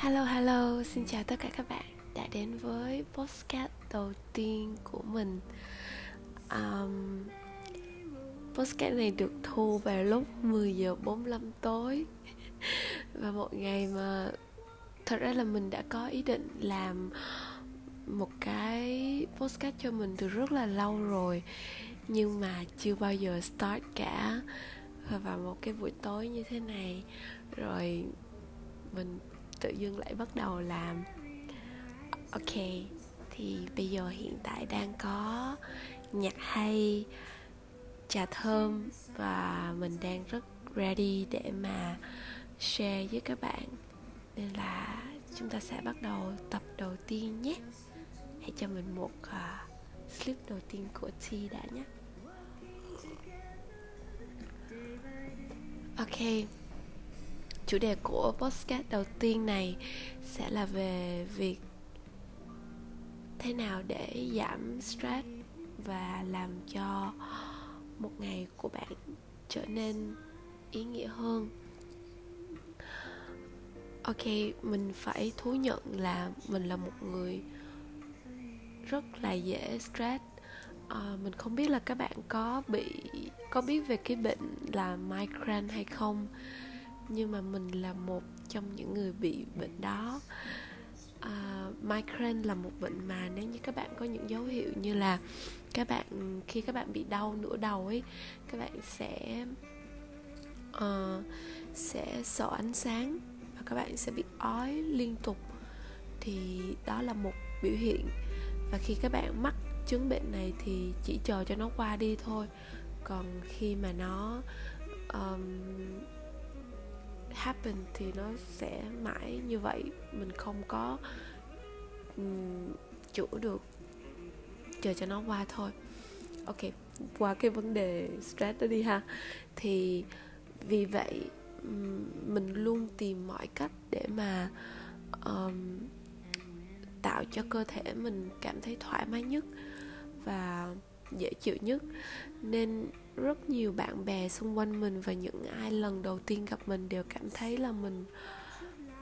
Hello hello, xin chào tất cả các bạn đã đến với postcard đầu tiên của mình. Um, Postcard này được thu vào lúc 10 giờ 45 tối. Và một ngày mà thật ra là mình đã có ý định làm một cái postcard cho mình từ rất là lâu rồi Nhưng mà chưa bao giờ start cả. Và vào một cái buổi tối như thế này Rồi mình tự dưng lại bắt đầu làm. Ok thì bây giờ hiện tại đang có nhạc hay trà thơm và mình đang rất ready để mà share với các bạn. Nên là chúng ta sẽ bắt đầu tập đầu tiên nhé. Hãy cho mình một uh, slip đầu tiên của T đã nhé. Ok chủ đề của podcast đầu tiên này sẽ là về việc thế nào để giảm stress và làm cho một ngày của bạn trở nên ý nghĩa hơn. Ok mình phải thú nhận là mình là một người rất là dễ stress. À, mình không biết là các bạn có bị có biết về cái bệnh là migraine hay không? Nhưng mà mình là một trong những người bị bệnh đó. Uh, migraine là một bệnh mà nếu như các bạn có những dấu hiệu như là các bạn khi các bạn bị đau nửa đầu ấy các bạn sẽ uh, sẽ sợ ánh sáng và các bạn sẽ bị ói liên tục. Thì đó là một biểu hiện. Và khi các bạn mắc chứng bệnh này thì chỉ chờ cho nó qua đi thôi. Còn khi mà nó um, happen thì nó sẽ mãi như vậy. Mình không có um, chữa được chờ cho nó qua thôi. Ok qua cái vấn đề stress đó đi ha. Thì vì vậy mình luôn tìm mọi cách để mà um, tạo cho cơ thể mình cảm thấy thoải mái nhất và dễ chịu nhất. Nên rất nhiều bạn bè xung quanh mình và những ai lần đầu tiên gặp mình đều cảm thấy là mình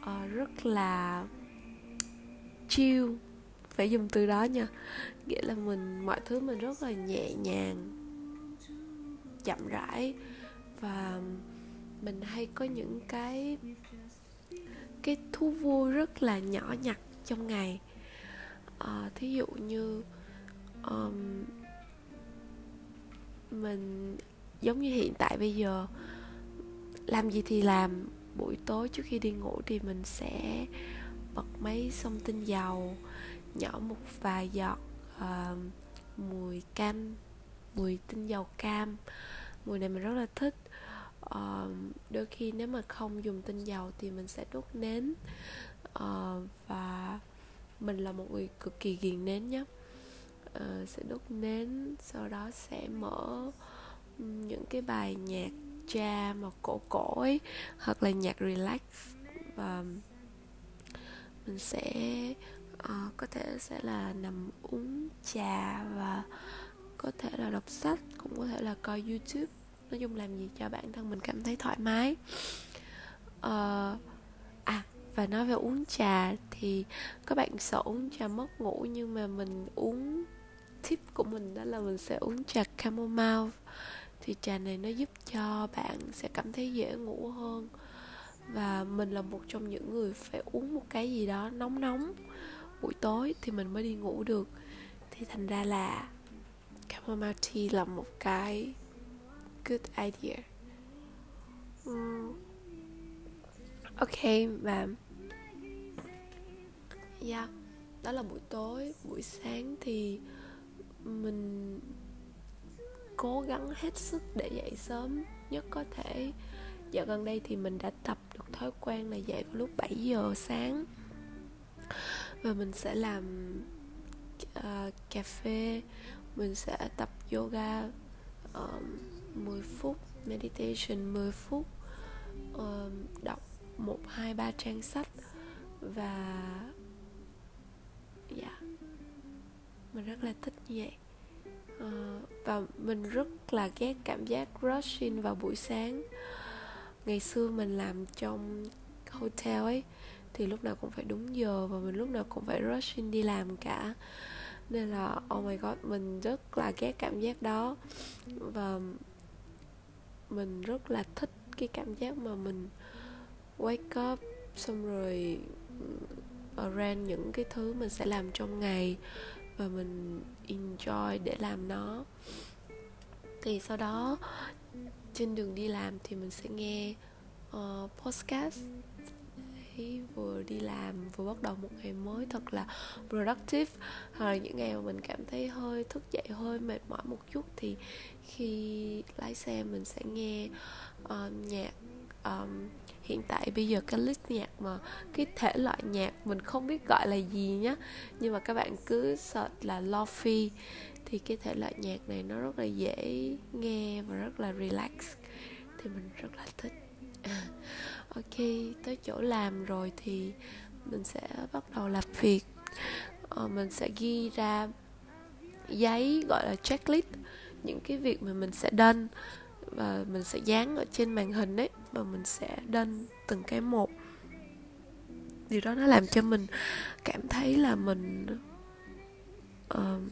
uh, rất là chill phải dùng từ đó nha. Nghĩa là mình mọi thứ mình rất là nhẹ nhàng chậm rãi và mình hay có những cái cái thú vui rất là nhỏ nhặt trong ngày. Uh, thí dụ như um, mình giống như hiện tại bây giờ làm gì thì làm buổi tối trước khi đi ngủ thì mình sẽ bật máy xông tinh dầu nhỏ một vài giọt uh, mùi cam mùi tinh dầu cam. Mùi này mình rất là thích. Uh, đôi khi nếu mà không dùng tinh dầu thì mình sẽ đốt nến. Uh, và mình là một người cực kỳ ghiền nến nhé uh, sẽ đốt nến sau đó sẽ mở những cái bài nhạc cha mà cổ cổ ấy hoặc là nhạc relax. Và mình sẽ uh, có thể sẽ là nằm uống trà và có thể là đọc sách cũng có thể là coi youtube. Nói chung làm gì cho bản thân mình cảm thấy thoải mái. Uh, à và nói về uống trà thì các bạn sợ uống trà mất ngủ nhưng mà mình uống tip của mình đó là mình sẽ uống trà chamomile. Thì trà này nó giúp cho bạn sẽ cảm thấy dễ ngủ hơn. Và mình là một trong những người phải uống một cái gì đó nóng nóng buổi tối thì mình mới đi ngủ được. Thì thành ra là chamomile tea là một cái good idea. Mm. ok, và yeah, đó là buổi tối, buổi sáng thì mình cố gắng hết sức để dậy sớm nhất có thể. Dạo gần đây thì mình đã tập được thói quen là dậy vào lúc 7 giờ sáng. Và mình sẽ làm uh, cà phê mình sẽ tập yoga ờ, uh, 10 phút meditation 10 phút uh, đọc một hai ba trang sách và dạ. yeah, mình rất là thích như vậy. Uh, và mình rất là ghét cảm giác rushing vào buổi sáng. Ngày xưa mình làm trong hotel ấy thì lúc nào cũng phải đúng giờ và mình lúc nào cũng phải rushing đi làm cả. Nên là oh my god mình rất là ghét cảm giác đó. Và mình rất là thích cái cảm giác mà mình wake up xong rồi ừ, arrange những cái thứ mình sẽ làm trong ngày và mình enjoy để làm nó. Thì sau đó trên đường đi làm thì mình sẽ nghe uh, podcast. Đấy, vừa đi làm vừa bắt đầu một ngày mới thật là productive. Hoặc là những ngày mà mình cảm thấy hơi thức dậy hơi mệt mỏi một chút thì khi lái xe mình sẽ nghe uh, nhạc um, hiện tại bây giờ cái list nhạc mà cái thể loại nhạc mình không biết gọi là gì nhá. Nhưng mà các bạn cứ search là lofi thì cái thể loại nhạc này nó rất là dễ nghe và rất là relax. Thì mình rất là thích. Ok tới chỗ làm rồi thì mình sẽ bắt đầu làm việc. Ờ, mình sẽ ghi ra giấy gọi là checklist những cái việc mà mình sẽ done và mình sẽ dán ở trên màn hình ấy và mình sẽ done từng cái một. Điều đó nó làm cho mình cảm thấy là mình uh,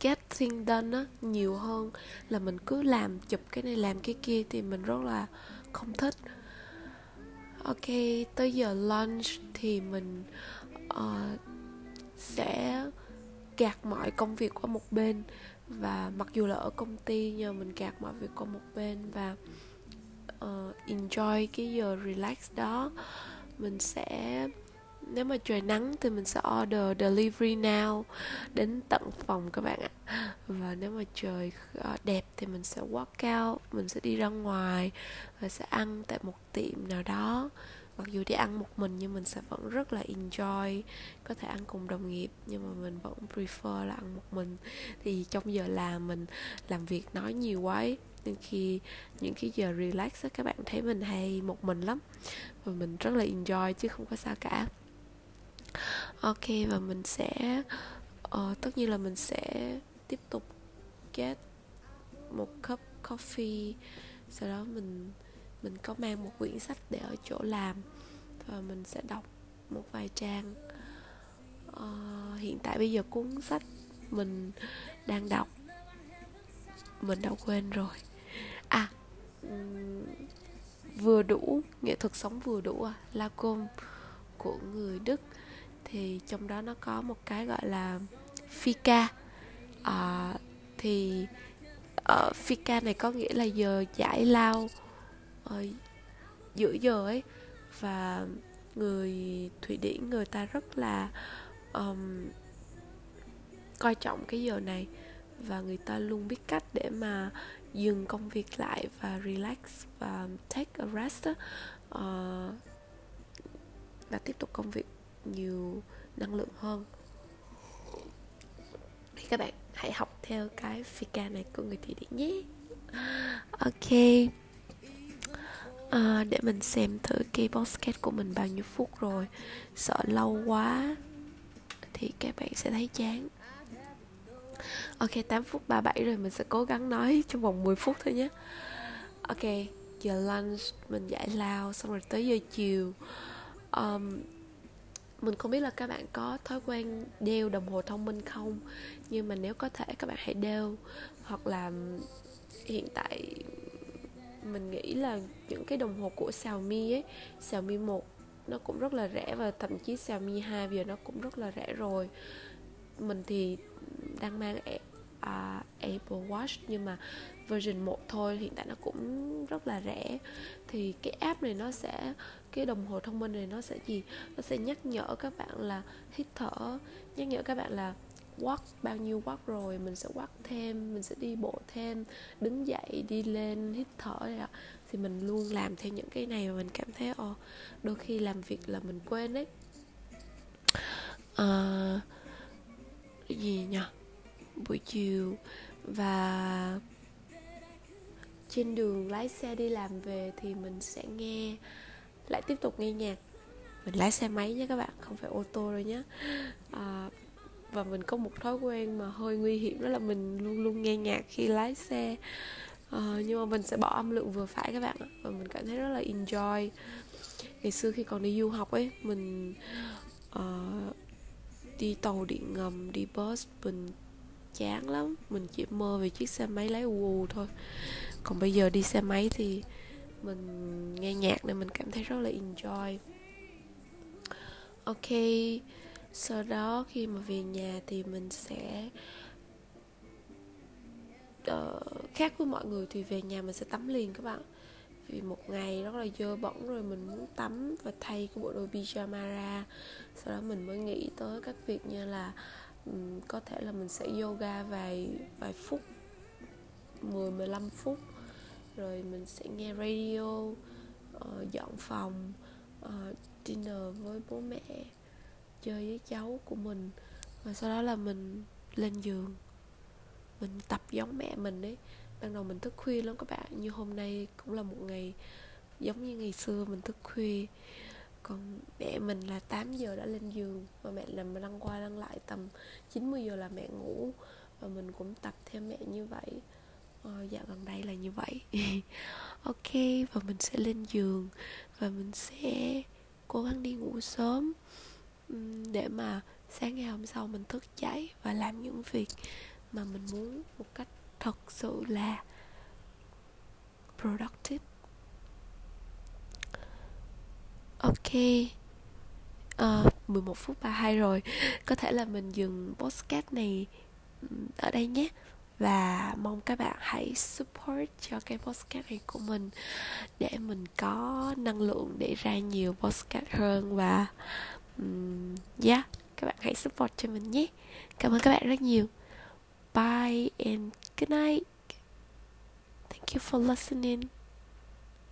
get things done á nhiều hơn là mình cứ làm chụp cái này làm cái kia thì mình rất là không thích. Ok tới giờ lunch thì mình uh, sẽ gạt mọi công việc qua một bên và mặc dù là ở công ty nhưng mình gạt mọi việc qua một bên và uh, enjoy cái giờ relax đó mình sẽ nếu mà trời nắng thì mình sẽ order delivery now đến tận phòng các bạn ạ. Và nếu mà trời ờ, đẹp thì mình sẽ walk out mình sẽ đi ra ngoài và sẽ ăn tại một tiệm nào đó mặc dù đi ăn một mình nhưng mình sẽ vẫn rất là enjoy có thể ăn cùng đồng nghiệp nhưng mà mình vẫn prefer là ăn một mình. Thì trong giờ làm mình làm việc nói nhiều quá ấy. nên khi những cái giờ relax á các bạn thấy mình hay một mình lắm. Và mình rất là enjoy chứ không có sao cả. Ok và mình sẽ uh, tất nhiên là mình sẽ tiếp tục get một cup coffee. Sau đó mình mình có mang một quyển sách để ở chỗ làm và mình sẽ đọc một vài trang. Uh, hiện tại bây giờ cuốn sách mình đang đọc mình đã quên rồi. À um, vừa đủ nghệ thuật sống vừa đủ à Lacombe của người Đức. Thì trong đó nó có một cái gọi là fika à, ờ, thì ở uh, fika này có nghĩa là giờ giải lao uh, giữa giờ ấy và người thụy điển người ta rất là um, coi trọng cái giờ này và người ta luôn biết cách để mà dừng công việc lại và relax và take a rest uh, và tiếp tục công việc nhiều năng lượng hơn. Thì các bạn hãy học theo cái fika này của người thụy điển nhé. Ok à, để mình xem thử cái podcast của mình bao nhiêu phút rồi. Sợ lâu quá thì các bạn sẽ thấy chán. Ok 8 phút 37 rồi mình sẽ cố gắng nói trong vòng 10 phút thôi nhé. Ok giờ lunch mình giải lao xong rồi tới giờ chiều. Um, mình không biết là các bạn có thói quen đeo đồng hồ thông minh không? Nhưng mà nếu có thể các bạn hãy đeo. Hoặc là hiện tại mình nghĩ là những cái đồng hồ của Xiaomi ấy, Xiaomi 1 nó cũng rất là rẻ và thậm chí Xiaomi 2 giờ nó cũng rất là rẻ rồi. Mình thì đang mang à, Apple Watch nhưng mà version 1 thôi, hiện tại nó cũng rất là rẻ. Thì cái app này nó sẽ, cái đồng hồ thông minh này nó sẽ gì? Nó sẽ nhắc nhở các bạn là hít thở, nhắc nhở các bạn là walk bao nhiêu walk rồi mình sẽ walk thêm mình sẽ đi bộ thêm đứng dậy đi lên hít thở này đó. Thì mình luôn làm theo những cái này và mình cảm thấy ồ đôi khi làm việc là mình quên đấy à, ờ, gì nhỉ? Buổi chiều và trên đường lái xe đi làm về thì mình sẽ nghe lại tiếp tục nghe nhạc. Mình lái xe máy nhé các bạn không phải ô tô đâu nhé. À, và mình có một thói quen mà hơi nguy hiểm đó là mình luôn luôn nghe nhạc khi lái xe. Uh, nhưng mà mình sẽ bỏ âm lượng vừa phải các bạn ạ và mình cảm thấy rất là enjoy. Ngày xưa khi còn đi du học ấy mình uh, đi tàu điện ngầm đi bus mình chán lắm. Mình chỉ mơ về chiếc xe máy lái u u thôi. Còn bây giờ đi xe máy thì mình nghe nhạc nên mình cảm thấy rất là enjoy. Ok sau đó khi mà về nhà thì mình sẽ uh, khác với mọi người thì về nhà mình sẽ tắm liền các bạn. Vì một ngày rất là dơ bẩn rồi mình muốn tắm và thay cái bộ đồ pyjama ra. Sau đó mình mới nghĩ tới các việc như là um, có thể là mình sẽ yoga vài vài phút 10 15 phút. Rồi mình sẽ nghe radio uh, dọn phòng uh, dinner với bố mẹ chơi với cháu của mình. Và sau đó là mình lên giường. Mình tập giống mẹ mình ấy. Ban đầu mình thức khuya lắm các bạn. Như hôm nay cũng là một ngày giống như ngày xưa mình thức khuya. Còn mẹ mình là 8 giờ đã lên giường. Và mẹ nằm lăn qua lăn lại tầm 90 giờ là mẹ ngủ. Và mình cũng tập theo mẹ như vậy. Ờ, dạo gần đây là như vậy. Ok và mình sẽ lên giường. Và mình sẽ cố gắng đi ngủ sớm để mà sáng ngày hôm sau mình thức dậy và làm những việc mà mình muốn một cách thật sự là productive. Ok. Ờ, à, 11 phút 32 rồi. Có thể là mình dừng podcast này ở đây nhé. Và mong các bạn hãy support cho cái podcast này của mình để mình có năng lượng để ra nhiều podcast hơn và um, yeah các bạn hãy support cho mình nhé. Cảm ơn các bạn rất nhiều. Bye and good night. Thank you for listening.